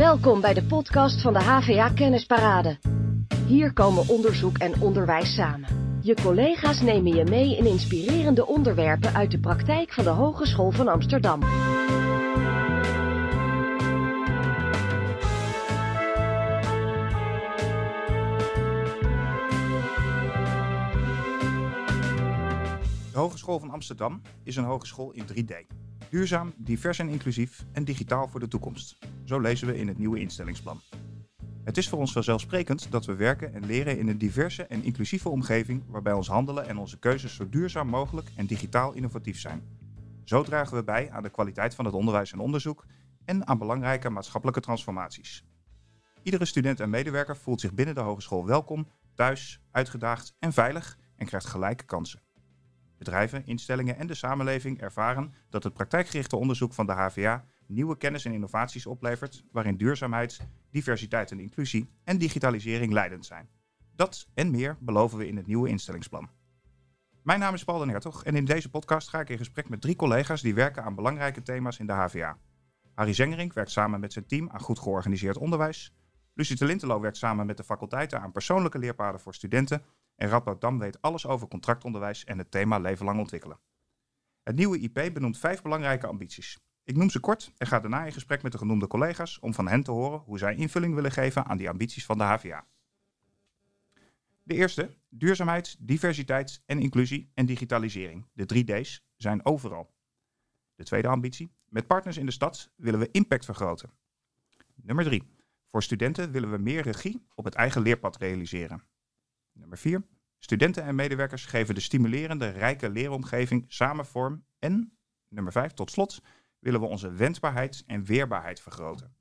Welkom bij de podcast van de HVA Kennisparade. Hier komen onderzoek en onderwijs samen. Je collega's nemen je mee in inspirerende onderwerpen uit de praktijk van de Hogeschool van Amsterdam. De Hogeschool van Amsterdam is een hogeschool in 3D. Duurzaam, divers en inclusief en digitaal voor de toekomst. Zo lezen we in het nieuwe instellingsplan. Het is voor ons vanzelfsprekend dat we werken en leren in een diverse en inclusieve omgeving waarbij ons handelen en onze keuzes zo duurzaam mogelijk en digitaal innovatief zijn. Zo dragen we bij aan de kwaliteit van het onderwijs en onderzoek en aan belangrijke maatschappelijke transformaties. Iedere student en medewerker voelt zich binnen de hogeschool welkom, thuis, uitgedaagd en veilig en krijgt gelijke kansen. Bedrijven, instellingen en de samenleving ervaren dat het praktijkgerichte onderzoek van de HVA nieuwe kennis en innovaties oplevert waarin duurzaamheid, diversiteit en inclusie en digitalisering leidend zijn. Dat en meer beloven we in het nieuwe instellingsplan. Mijn naam is Paul den Hertog en in deze podcast ga ik in gesprek met drie collega's die werken aan belangrijke thema's in de HVA. Harry Zengerink werkt samen met zijn team aan goed georganiseerd onderwijs. Lucie Telintelo werkt samen met de faculteiten aan persoonlijke leerpaden voor studenten. En Radboud weet alles over contractonderwijs en het thema leven lang ontwikkelen. Het nieuwe IP benoemt vijf belangrijke ambities. Ik noem ze kort en ga daarna in gesprek met de genoemde collega's om van hen te horen hoe zij invulling willen geven aan die ambities van de HVA. De eerste, duurzaamheid, diversiteit en inclusie en digitalisering, de drie D's, zijn overal. De tweede ambitie, met partners in de stad willen we impact vergroten. Nummer drie, voor studenten willen we meer regie op het eigen leerpad realiseren. Nummer vier, studenten en medewerkers geven de stimulerende, rijke leeromgeving samen vorm. En nummer vijf, tot slot, willen we onze wendbaarheid en weerbaarheid vergroten.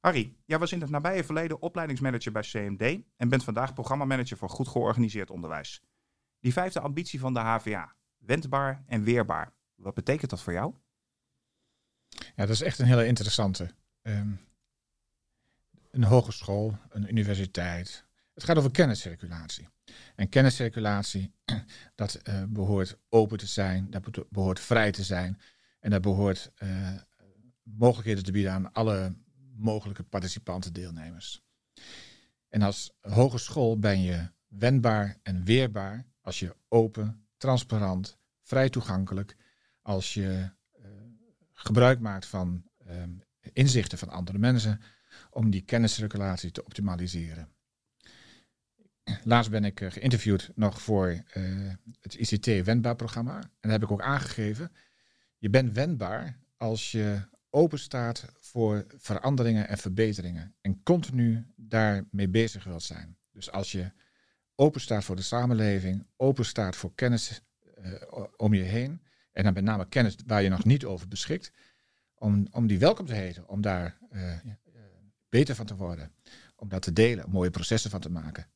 Harry, jij was in het nabije verleden opleidingsmanager bij CMD en bent vandaag programmamanager voor goed georganiseerd onderwijs. Die vijfde ambitie van de HVA, wendbaar en weerbaar. Wat betekent dat voor jou? Ja, dat is echt een hele interessante. Ehm, een hogeschool, een universiteit. Het gaat over kenniscirculatie. En kenniscirculatie, dat eh, behoort open te zijn, dat behoort vrij te zijn. En dat behoort uh, mogelijkheden te bieden aan alle mogelijke participanten, deelnemers. En als hogeschool ben je wendbaar en weerbaar als je open, transparant, vrij toegankelijk, als je uh, gebruik maakt van uh, inzichten van andere mensen om die kenniscirculatie te optimaliseren. Laatst ben ik geïnterviewd nog voor het ICT Wendbaar programma. En daar heb ik ook aangegeven je bent wendbaar als je open staat voor veranderingen en verbeteringen en continu daarmee bezig wilt zijn. Dus als je open staat voor de samenleving, open staat voor kennis uh, om je heen, en dan met name kennis waar je nog niet over beschikt, om, om die welkom te heten, om daar beter van te worden, om dat te delen, mooie processen van te maken.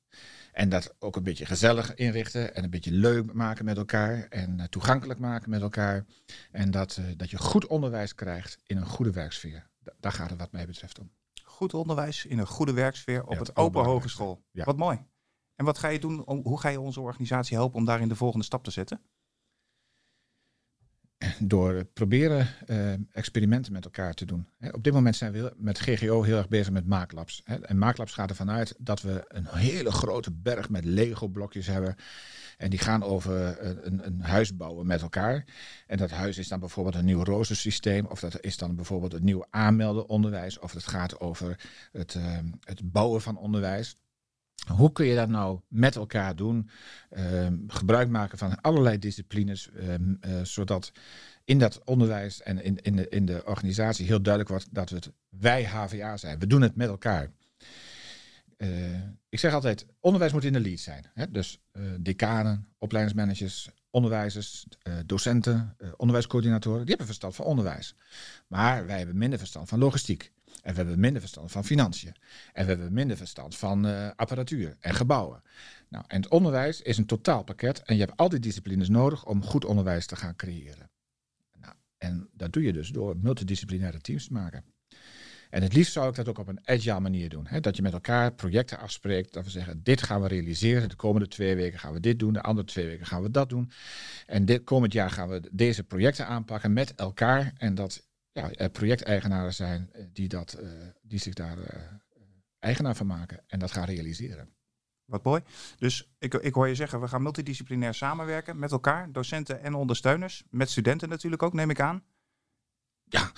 En dat ook een beetje gezellig inrichten en een beetje leuk maken met elkaar en uh, toegankelijk maken met elkaar. En dat, uh, dat je goed onderwijs krijgt in een goede werksfeer. Da daar gaat het wat mij betreft om. Goed onderwijs in een goede werksfeer op ja, het Open Hogeschool. Ja. Wat mooi. En wat ga je doen? Om, hoe ga je onze organisatie helpen om daarin de volgende stap te zetten? Door proberen uh, experimenten met elkaar te doen. Op dit moment zijn we met GGO heel erg bezig met maaklabs. En maaklabs gaat ervan uit dat we een hele grote berg met Lego-blokjes hebben. En die gaan over een, een, huis bouwen met elkaar. En dat huis is dan bijvoorbeeld een nieuw roostersysteem. Of dat is dan bijvoorbeeld het nieuw aanmelden onderwijs. Of het gaat over het, uh, het bouwen van onderwijs. Hoe kun je dat nou met elkaar doen? Uh, gebruik maken van allerlei disciplines, uh, uh, zodat in dat onderwijs en in, in, de, in de organisatie heel duidelijk wordt dat het wij HVA zijn. We doen het met elkaar. Eh, ik zeg altijd, onderwijs moet in de lead zijn. Hè? Dus decanen, opleidingsmanagers, onderwijzers, docenten, onderwijscoördinatoren, die hebben verstand van onderwijs. Maar wij hebben minder verstand van logistiek. En we hebben minder verstand van financiën. En we hebben minder verstand van uh, apparatuur en gebouwen. Nou, en het onderwijs is een totaalpakket. En je hebt al die disciplines nodig om goed onderwijs te gaan creëren. Nou, en dat doe je dus door multidisciplinaire teams te maken. En het liefst zou ik dat ook op een agile manier doen. Hè? Dat je met elkaar projecten afspreekt. Dat we zeggen, dit gaan we realiseren. De komende twee weken gaan we dit doen. De andere twee weken gaan we dat doen. En dit komend jaar gaan we deze projecten aanpakken met elkaar. En dat ja, projecteigenaren zijn die, dat, die zich daar eigenaar van maken en dat gaan realiseren. Wat mooi. Dus ik, ik hoor je zeggen, we gaan multidisciplinair samenwerken met elkaar, docenten en ondersteuners, met studenten natuurlijk ook, neem ik aan. Ja,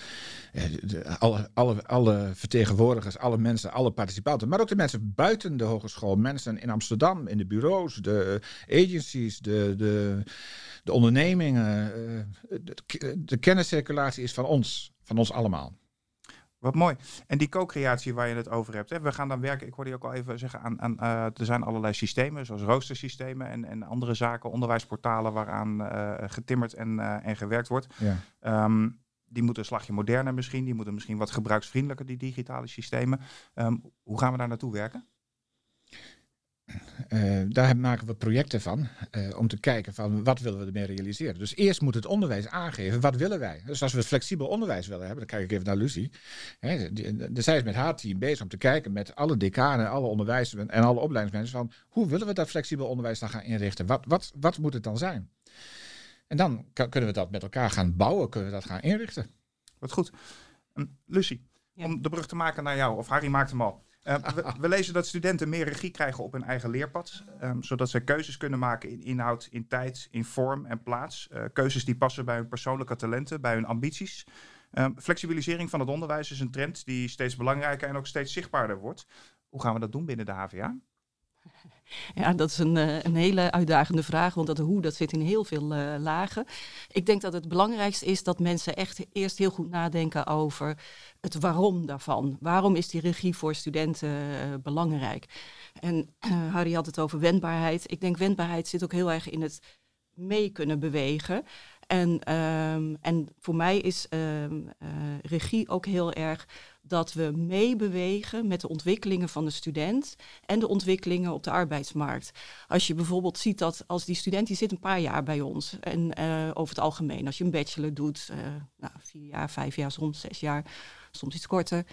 de, alle, alle, alle vertegenwoordigers, alle mensen, alle participanten, maar ook de mensen buiten de hogeschool, mensen in Amsterdam, in de bureaus, de agencies, de, de, de ondernemingen. Eh, de, de kenniscirculatie is van ons, van ons allemaal. Wat mooi. En die co-creatie waar je het over hebt. Hè? We gaan dan werken, ik hoorde je ook al even zeggen, aan, aan uh, er zijn allerlei systemen, zoals roostersystemen en, en andere zaken, onderwijsportalen waaraan uh, getimmerd en, uh, en gewerkt wordt. Ja. Um, die moeten een slagje moderner misschien, die moeten misschien wat gebruiksvriendelijker, die digitale systemen. Um, hoe gaan we daar naartoe werken? Uh, daar maken we projecten van uh, om te kijken van wat willen we ermee realiseren. Dus eerst moet het onderwijs aangeven wat willen wij. Dus als we flexibel onderwijs willen hebben, dan kijk ik even naar Lucie. Hè, de, zij is met haar team bezig om te kijken met alle decanen, alle onderwijzers en alle opleidingsmensen van hoe willen we dat flexibel onderwijs dan gaan inrichten? Wat, wat, wat moet het dan zijn? En dan kunnen we dat met elkaar gaan bouwen, kunnen we dat gaan inrichten. Wat goed. Um, Lucie, ja. om de brug te maken naar jou, of Harry maakt hem al. Uh, we, we, lezen dat studenten meer regie krijgen op hun eigen leerpad, um, zodat ze keuzes kunnen maken in inhoud, in tijd, in vorm en plaats. Uh, keuzes die passen bij hun persoonlijke talenten, bij hun ambities. Um, flexibilisering van het onderwijs is een trend die steeds belangrijker en ook steeds zichtbaarder wordt. Hoe gaan we dat doen binnen de HVA? Ja, dat is een, eh, een hele uitdagende vraag, want dat hoe, dat zit in heel veel uh, lagen. Ik denk dat het belangrijkste is dat mensen echt eerst heel goed nadenken over het waarom daarvan. Waarom is die regie voor studenten uh, belangrijk? En Harry had het over wendbaarheid. Ik denk wendbaarheid zit ook heel erg in het mee kunnen bewegen. En, um, en voor mij is um, regie ook heel erg dat we meebewegen met de ontwikkelingen van de student en de ontwikkelingen op de arbeidsmarkt. Als je bijvoorbeeld ziet dat als die student die zit een paar jaar bij ons en uh, over het algemeen, als je een bachelor doet, uh, nou, vier jaar, vijf jaar, soms zes jaar, soms iets korter.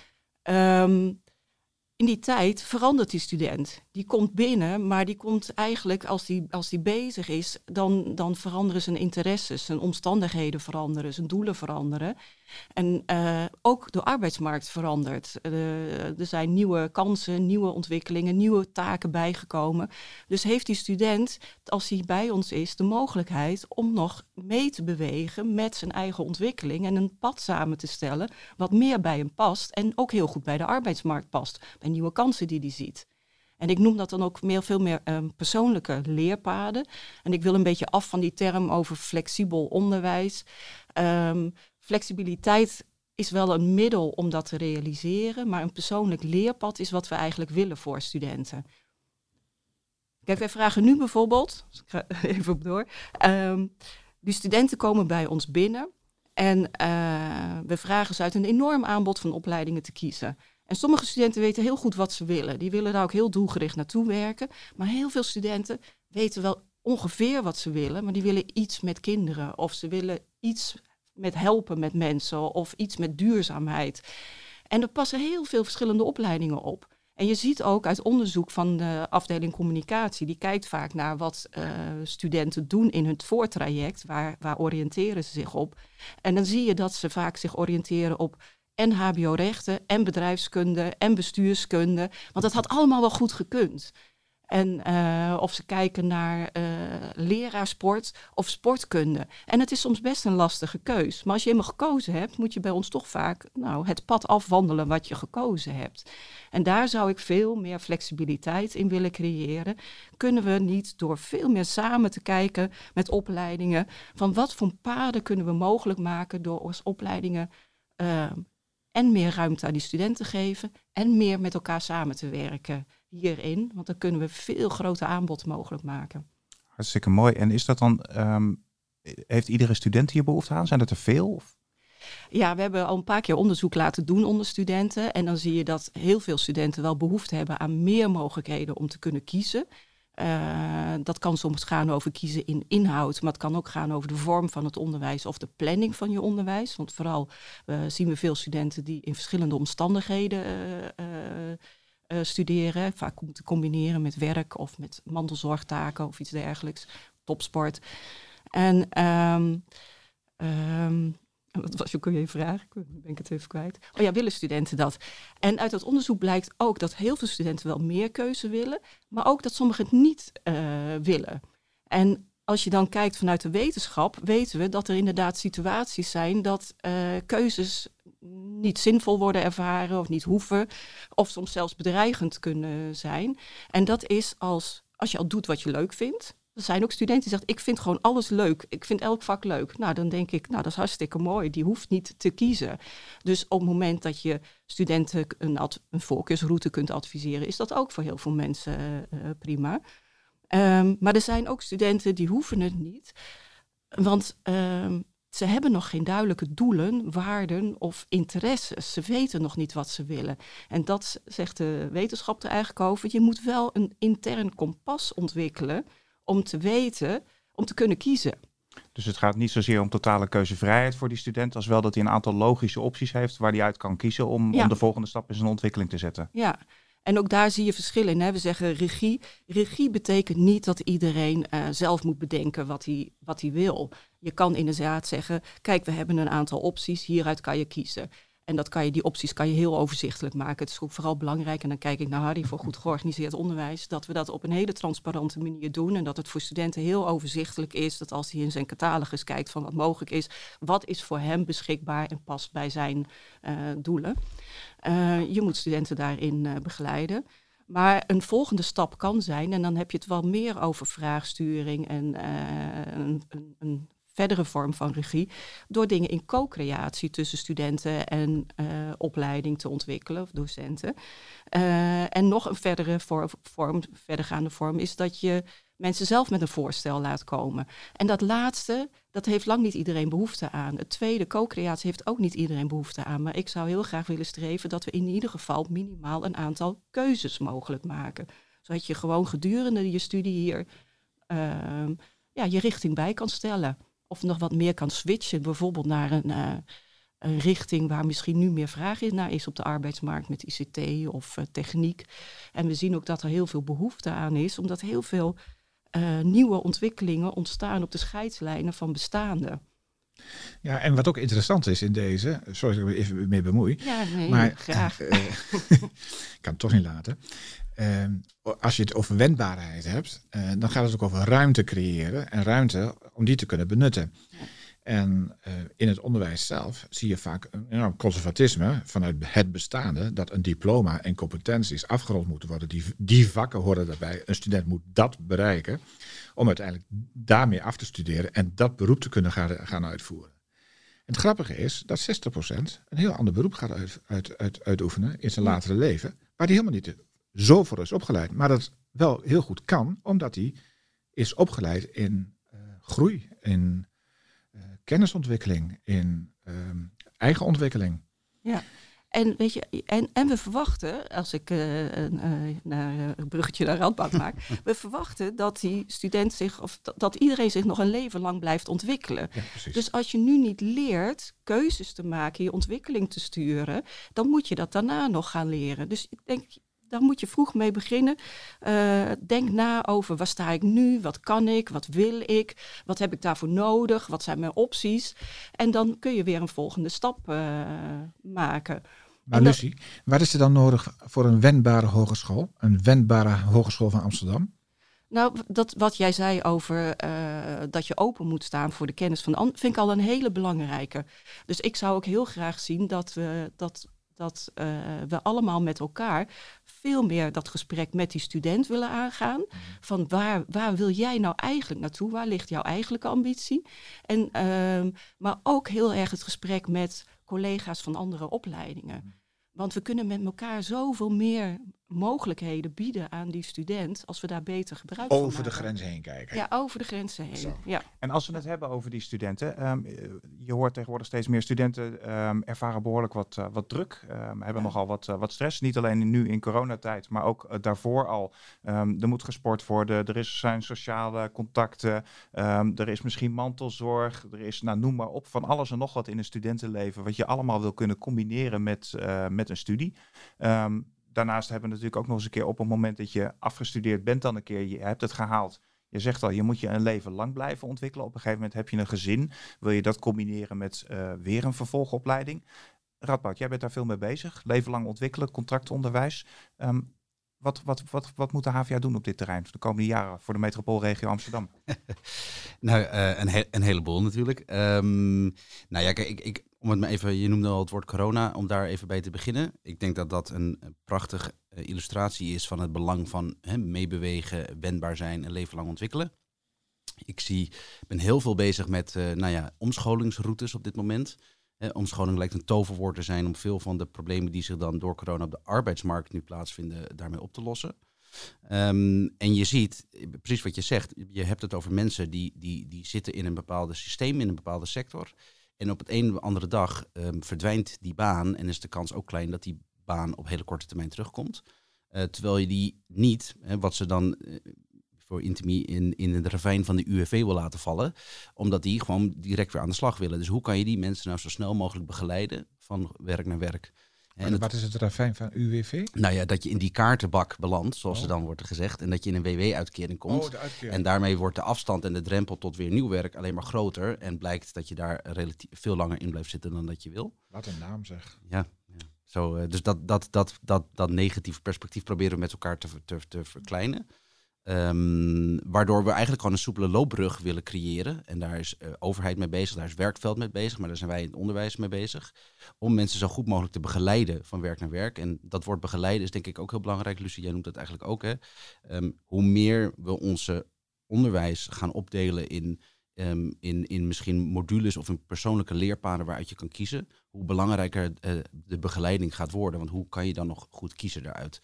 Um, in die tijd verandert die student. Die komt binnen, maar die komt eigenlijk, als die, als die bezig is, dan, dan veranderen zijn interesses, zijn omstandigheden veranderen, zijn doelen veranderen. En uh, ook de arbeidsmarkt verandert. Uh, er zijn nieuwe kansen, nieuwe ontwikkelingen, nieuwe taken bijgekomen. Dus heeft die student, als hij bij ons is, de mogelijkheid om nog mee te bewegen met zijn eigen ontwikkeling en een pad samen te stellen wat meer bij hem past en ook heel goed bij de arbeidsmarkt past, bij nieuwe kansen die hij ziet. En ik noem dat dan ook meer, veel meer um, persoonlijke leerpaden. En ik wil een beetje af van die term over flexibel onderwijs. Um, flexibiliteit is wel een middel om dat te realiseren, maar een persoonlijk leerpad is wat we eigenlijk willen voor studenten. Kijk, wij vragen nu bijvoorbeeld, ik ga even op door, um, die studenten komen bij ons binnen en uh, we vragen ze uit een enorm aanbod van opleidingen te kiezen. En sommige studenten weten heel goed wat ze willen. Die willen daar ook heel doelgericht naartoe werken. Maar heel veel studenten weten wel ongeveer wat ze willen, maar die willen iets met kinderen of ze willen iets met helpen met mensen of iets met duurzaamheid. En er passen heel veel verschillende opleidingen op. En je ziet ook uit onderzoek van de afdeling communicatie, die kijkt vaak naar wat uh, studenten doen in hun voortraject, waar, waar oriënteren ze zich op. En dan zie je dat ze vaak zich oriënteren op en HBO-rechten en bedrijfskunde en bestuurskunde, want dat had allemaal wel goed gekund. En uh, of ze kijken naar uh, leraarsport of sportkunde. En het is soms best een lastige keus. Maar als je eenmaal gekozen hebt, moet je bij ons toch vaak nou, het pad afwandelen wat je gekozen hebt. En daar zou ik veel meer flexibiliteit in willen creëren. Kunnen we niet door veel meer samen te kijken met opleidingen van wat voor paden kunnen we mogelijk maken door ons opleidingen uh, en meer ruimte aan die studenten geven en meer met elkaar samen te werken hierin. Want dan kunnen we veel groter aanbod mogelijk maken. Hartstikke mooi. En is dat dan, um, heeft iedere student hier behoefte aan? Zijn dat er veel? Of? Ja, we hebben al een paar keer onderzoek laten doen onder studenten. En dan zie je dat heel veel studenten wel behoefte hebben aan meer mogelijkheden om te kunnen kiezen. Uh, dat kan soms gaan over kiezen in inhoud, maar het kan ook gaan over de vorm van het onderwijs of de planning van je onderwijs. Want vooral uh, zien we veel studenten die in verschillende omstandigheden uh, studeren. Vaak moeten combineren met werk of met mantelzorgtaken of iets dergelijks. Topsport. En um, um, wat was ook je vraag? Ik ben het even kwijt. Oh ja, willen studenten dat? En uit dat onderzoek blijkt ook dat heel veel studenten wel meer keuze willen, maar ook dat sommigen het niet uh, willen. En als je dan kijkt vanuit de wetenschap, weten we dat er inderdaad situaties zijn dat uh, keuzes niet zinvol worden ervaren of niet hoeven, of soms zelfs bedreigend kunnen zijn. En dat is als, als je al doet wat je leuk vindt. Er zijn ook studenten die zeggen, ik vind gewoon alles leuk. Ik vind elk vak leuk. Nou, dan denk ik, nou, dat is hartstikke mooi. Die hoeft niet te kiezen. Dus op het moment dat je studenten een, een voorkeursroute kunt adviseren, is dat ook voor heel veel mensen uh, prima. Um, maar er zijn ook studenten die hoeven het niet. Want um, ze hebben nog geen duidelijke doelen, waarden of interesses. Ze weten nog niet wat ze willen. En dat zegt de wetenschap er eigenlijk over. Je moet wel een intern kompas ontwikkelen om te weten, om te kunnen kiezen. Dus het gaat niet zozeer om totale keuzevrijheid voor die student, als wel dat hij een aantal logische opties heeft waar hij uit kan kiezen om, om de volgende stap in zijn ontwikkeling te zetten. Ja, en ook daar zie je verschillen in. Hè? We zeggen regie. Regie betekent niet dat iedereen uh, zelf moet bedenken wat hij, wat hij wil. Je kan inderdaad zeggen, kijk, we hebben een aantal opties, hieruit kan je kiezen. En dat kan je, die opties kan je heel overzichtelijk maken. Het is ook vooral belangrijk, en dan kijk ik naar Harry voor goed georganiseerd onderwijs, dat we dat op een hele transparante manier doen. En dat het voor studenten heel overzichtelijk is. Dat als hij in zijn catalogus kijkt van wat mogelijk is, wat is voor hem beschikbaar en past bij zijn uh, doelen. Uh, je moet studenten daarin uh, begeleiden. Maar een volgende stap kan zijn, en dan heb je het wel meer over vraagsturing en een, een, een verdere vorm van regie, door dingen in co-creatie tussen studenten en uh, opleiding te ontwikkelen, of docenten. Uh, en nog een verdere vorm, verdergaande vorm, is dat je mensen zelf met een voorstel laat komen. En dat laatste, dat heeft lang niet iedereen behoefte aan. Het tweede, co-creatie, heeft ook niet iedereen behoefte aan. Maar ik zou heel graag willen streven dat we in ieder geval minimaal een aantal keuzes mogelijk maken. Zodat je gewoon gedurende je studie hier uh, ja, je richting bij kan stellen of nog wat meer kan switchen, bijvoorbeeld naar een, uh, een richting waar misschien nu meer vraag naar is op de arbeidsmarkt met ICT of uh, techniek. En we zien ook dat er heel veel behoefte aan is, omdat heel veel uh, nieuwe ontwikkelingen ontstaan op de scheidslijnen van bestaande. Ja, en wat ook interessant is in deze, sorry dat ik me even mee bemoei. Ja, nee, maar, graag. ik kan het toch niet laten. Uh, als je het over wendbaarheid hebt, uh, dan gaat het ook over ruimte creëren en ruimte om die te kunnen benutten. En uh, in het onderwijs zelf zie je vaak een enorm conservatisme vanuit het bestaande, dat een diploma en competenties afgerond moeten worden. Die, die vakken horen daarbij. Een student moet dat bereiken om uiteindelijk daarmee af te studeren en dat beroep te kunnen gaan, gaan uitvoeren. En het grappige is dat 60% een heel ander beroep gaat uit, uit, uit, uitoefenen in zijn latere leven, waar die helemaal niet zo voor is opgeleid, maar dat wel heel goed kan, omdat hij is opgeleid in uh, groei, in uh, kennisontwikkeling, in uh, eigen ontwikkeling. Ja. En, weet je, en, en we verwachten, als ik uh, naar, een bruggetje naar Radboud maak, we verwachten dat die student zich, of dat, dat iedereen zich nog een leven lang blijft ontwikkelen. Ja, dus als je nu niet leert keuzes te maken, je ontwikkeling te sturen, dan moet je dat daarna nog gaan leren. Dus ik denk, daar moet je vroeg mee beginnen. Uh, denk na over waar sta ik nu, wat kan ik, wat wil ik, wat heb ik daarvoor nodig, wat zijn mijn opties. En dan kun je weer een volgende stap uh, maken. Maar Lucie, wat is er dan nodig voor een wendbare hogeschool? Een wendbare hogeschool van Amsterdam? Nou, dat, wat jij zei over uh, dat je open moet staan voor de kennis van de ander, vind ik al een hele belangrijke. Dus ik zou ook heel graag zien dat we dat dat uh, we allemaal met elkaar veel meer dat gesprek met die student willen aangaan. Mhm. Van waar, waar wil jij nou eigenlijk naartoe? Waar ligt jouw eigenlijke ambitie? En, uh, maar ook heel erg het gesprek met collega's van andere opleidingen. Mhm. Want we kunnen met elkaar zoveel meer mogelijkheden bieden aan die student als we daar beter gebruik van maken. Over de grenzen heen kijken. Ja, over de grenzen heen. Ja. En als we het hebben over die studenten, um, je hoort tegenwoordig steeds meer studenten um, ervaren behoorlijk wat, uh, wat druk, um, hebben ja. nogal wat, uh, wat stress. Niet alleen nu in coronatijd, maar ook uh, daarvoor al. er moet gesport worden, er is, zijn sociale contacten, er is misschien mantelzorg, er is, nou, noem maar op, van alles en nog wat in een studentenleven, wat je allemaal wil kunnen combineren met, met een studie daarnaast hebben we natuurlijk ook nog eens een keer op het moment dat je afgestudeerd bent dan een keer, je hebt het gehaald. Je zegt al, je moet je een leven lang blijven ontwikkelen. Op een gegeven moment heb je een gezin. Wil je dat combineren met uh, weer een vervolgopleiding? Radboud, jij bent daar veel mee bezig. Leven lang ontwikkelen, contractonderwijs. Um, wat, wat, wat, wat moet de HVA doen op dit terrein de komende jaren voor de metropoolregio Amsterdam? nou, uh, een, een heleboel natuurlijk. Um, nou ja, kijk, ik, ik, om het maar even, je noemde al het woord corona, om daar even bij te beginnen. Ik denk dat dat een prachtige uh, illustratie is van het belang van hè, meebewegen, wendbaar zijn en leven lang ontwikkelen. Ik zie, ben heel veel bezig met uh, nou ja, omscholingsroutes op dit moment. Eh, omscholing lijkt een toverwoord te zijn om veel van de problemen die zich dan door corona op de arbeidsmarkt nu plaatsvinden, daarmee op te lossen. Um, en je ziet, precies wat je zegt, je hebt het over mensen die, die, die zitten in een bepaald systeem, in een bepaalde sector. En op het een of andere dag um, verdwijnt die baan en is de kans ook klein dat die baan op hele korte termijn terugkomt. Uh, terwijl je die niet, hè, wat ze dan uh, voor Intimi in, in het ravijn van de UWV wil laten vallen. Omdat die gewoon direct weer aan de slag willen. Dus hoe kan je die mensen nou zo snel mogelijk begeleiden van werk naar werk? En wat is het ravijn van UWV? Nou ja, dat je in die kaartenbak belandt, zoals oh. er dan wordt gezegd. En dat je in een WW-uitkering komt. Oh, uitkering. En daarmee wordt de afstand en de drempel tot weer nieuw werk alleen maar groter. En blijkt dat je daar relatief veel langer in blijft zitten dan dat je wil. Wat een naam zeg. Ja, ja. Zo, uh, dus dat, dat, dat, dat, dat negatieve perspectief proberen we met elkaar te, te, te verkleinen. Um, waardoor we eigenlijk gewoon een soepele loopbrug willen creëren. En daar is uh, overheid mee bezig, daar is werkveld mee bezig, maar daar zijn wij in het onderwijs mee bezig. Om mensen zo goed mogelijk te begeleiden van werk naar werk. En dat woord begeleiden is denk ik ook heel belangrijk. Lucie, jij noemt dat eigenlijk ook. Hè? Um, hoe meer we onze onderwijs gaan opdelen in, um, in, in misschien modules of in persoonlijke leerpaden waaruit je kan kiezen, hoe belangrijker uh, de begeleiding gaat worden. Want hoe kan je dan nog goed kiezen daaruit?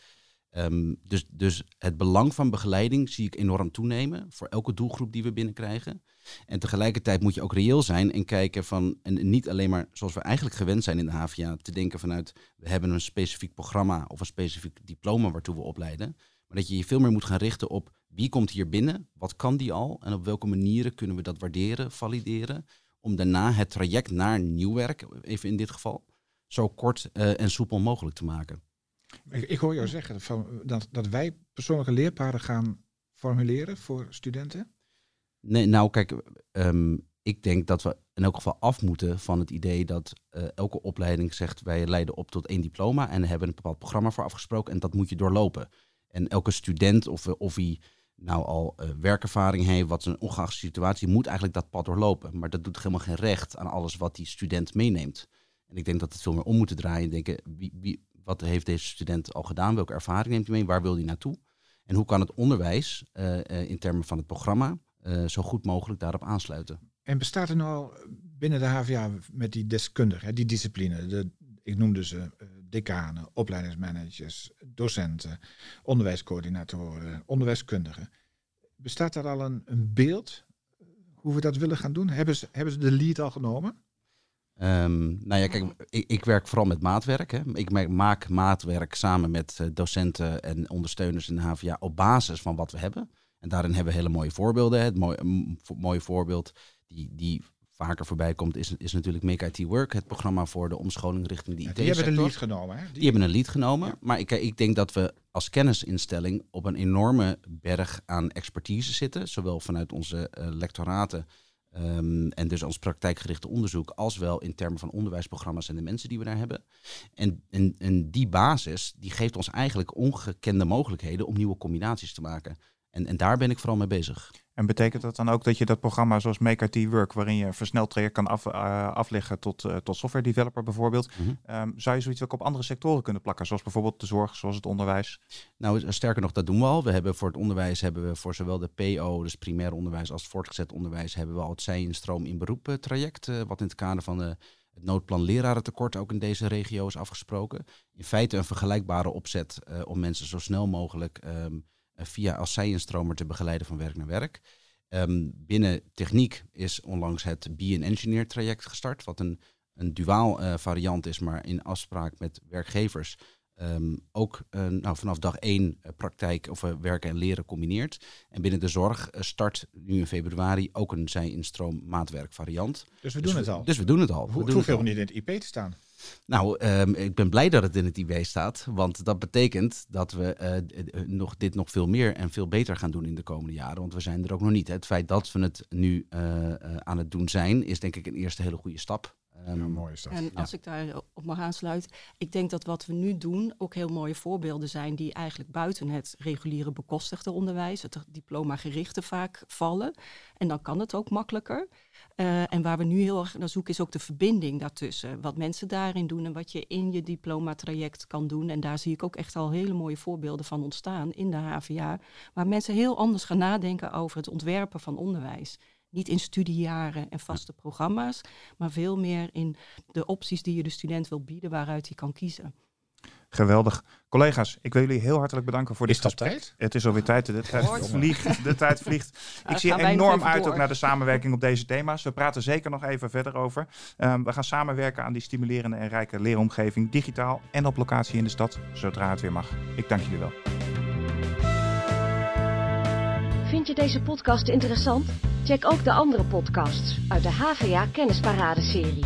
Um, dus, dus het belang van begeleiding zie ik enorm toenemen voor elke doelgroep die we binnenkrijgen. En tegelijkertijd moet je ook reëel zijn en kijken van, en niet alleen maar zoals we eigenlijk gewend zijn in de HVA, te denken vanuit, we hebben een specifiek programma of een specifiek diploma waartoe we opleiden. Maar dat je je veel meer moet gaan richten op wie komt hier binnen, wat kan die al en op welke manieren kunnen we dat waarderen, valideren. Om daarna het traject naar nieuw werk, even in dit geval, zo kort uh, en soepel mogelijk te maken. Ik, hoor jou zeggen van, dat, dat wij persoonlijke leerpaden gaan formuleren voor studenten. Nee, nou kijk, um, ik denk dat we in elk geval af moeten van het idee dat uh, elke opleiding zegt wij leiden op tot één diploma en hebben een bepaald programma voor afgesproken en dat moet je doorlopen. En elke student of, of hij nou al uh, werkervaring heeft, wat een ongeachte situatie, moet eigenlijk dat pad doorlopen. Maar dat doet helemaal geen recht aan alles wat die student meeneemt. En ik denk dat het veel meer om moeten draaien. Denken, wie, wie, wat heeft deze student al gedaan? Welke ervaring neemt hij mee? Waar wil hij naartoe? En hoe kan het onderwijs uh, uh, in termen van het programma uh, zo goed mogelijk daarop aansluiten? En bestaat er nou binnen de HVA met die deskundigen, die discipline, de, ik noemde ze decanen, opleidingsmanagers, docenten, onderwijscoördinatoren, onderwijskundigen. Bestaat daar al een, een beeld hoe we dat willen gaan doen? Hebben ze, hebben ze de lead al genomen? Um, nou ja, kijk, ik, ik, werk vooral met maatwerk. Hè. Ik maak maatwerk samen met uh, docenten en ondersteuners in de HVA op basis van wat we hebben. En daarin hebben we hele mooie voorbeelden. Het mooie, mooie voorbeeld die, die vaker voorbij komt, is, is natuurlijk Make IT Work, het programma voor de omscholing richting de IT. Ja, die hebben een lead genomen. Hè? Die, die hebben een lead genomen. Ja. Maar ik, ik denk dat we als kennisinstelling op een enorme berg aan expertise zitten. Zowel vanuit onze uh, lectoraten Um, en dus ons praktijkgerichte onderzoek, als wel in termen van onderwijsprogramma's en de mensen die we daar hebben. En, en, en die basis, die geeft ons eigenlijk ongekende mogelijkheden om nieuwe combinaties te maken. En, en daar ben ik vooral mee bezig. En betekent dat dan ook dat je dat programma zoals Make IT Work, waarin je een versneld traject kan af, uh, afleggen tot, uh, tot software developer bijvoorbeeld, mm -hmm. um, zou je zoiets ook op andere sectoren kunnen plakken, zoals bijvoorbeeld de zorg, zoals het onderwijs? Nou, sterker nog, dat doen we al. We hebben voor het onderwijs hebben we voor zowel de PO, dus primair onderwijs, als voortgezet onderwijs, hebben we al het zij-instroom in beroep traject, uh, wat in het kader van de het noodplan lerarentekort ook in deze regio is afgesproken. In feite een vergelijkbare opzet om mensen zo snel mogelijk um, eh, via als zij-instromer te begeleiden van werk naar werk. Um, binnen techniek is onlangs het Be an Engineer traject gestart, wat een, een duaal uh, variant is, maar in afspraak met werkgevers um, ook uh, nou, vanaf dag één praktijk of werken en leren combineert. En binnen de zorg start nu in februari ook een zij-instroom maatwerk variant. Dus we doen dus het al? Dus we doen het al. Hoe, het hoeft helemaal niet in het IP te staan. Nou, ehm, ik ben blij dat het in het IB staat. Want dat betekent dat we eh, eh, nog, dit nog veel meer en veel beter gaan doen in de komende jaren. Want we zijn er ook nog niet. Hè. Het feit dat we het nu eh, aan het doen zijn, is denk ik een eerste hele goede stap. Um, ja, mooi is dat. En als ik daar op mag aansluiten, ik denk dat wat we nu doen ook heel mooie voorbeelden zijn die eigenlijk buiten het reguliere bekostigde onderwijs, het diploma gerichte vaak vallen. En dan kan het ook makkelijker. Uh, en waar we nu heel erg naar zoeken is ook de verbinding daartussen. Wat mensen daarin doen en wat je in je diploma-traject kan doen. En daar zie ik ook echt al hele mooie voorbeelden van ontstaan in de HVA. Waar mensen heel anders gaan nadenken over het ontwerpen van onderwijs. Niet in studiejaren en vaste programma's, maar veel meer in de opties die je de student wil bieden waaruit hij kan kiezen. Geweldig. Collega's, ik wil jullie heel hartelijk bedanken voor dit is tijd? Het is alweer tijd. De tijd vliegt. De tijd vliegt. ik zie enorm uit ook naar de samenwerking op deze thema's. We praten zeker nog even verder over. Um, we gaan samenwerken aan die stimulerende en rijke leeromgeving, digitaal en op locatie in de stad, zodra het weer mag. Ik dank jullie wel. Vind je deze podcast interessant? Check ook de andere podcasts uit de HVA Kennisparade serie.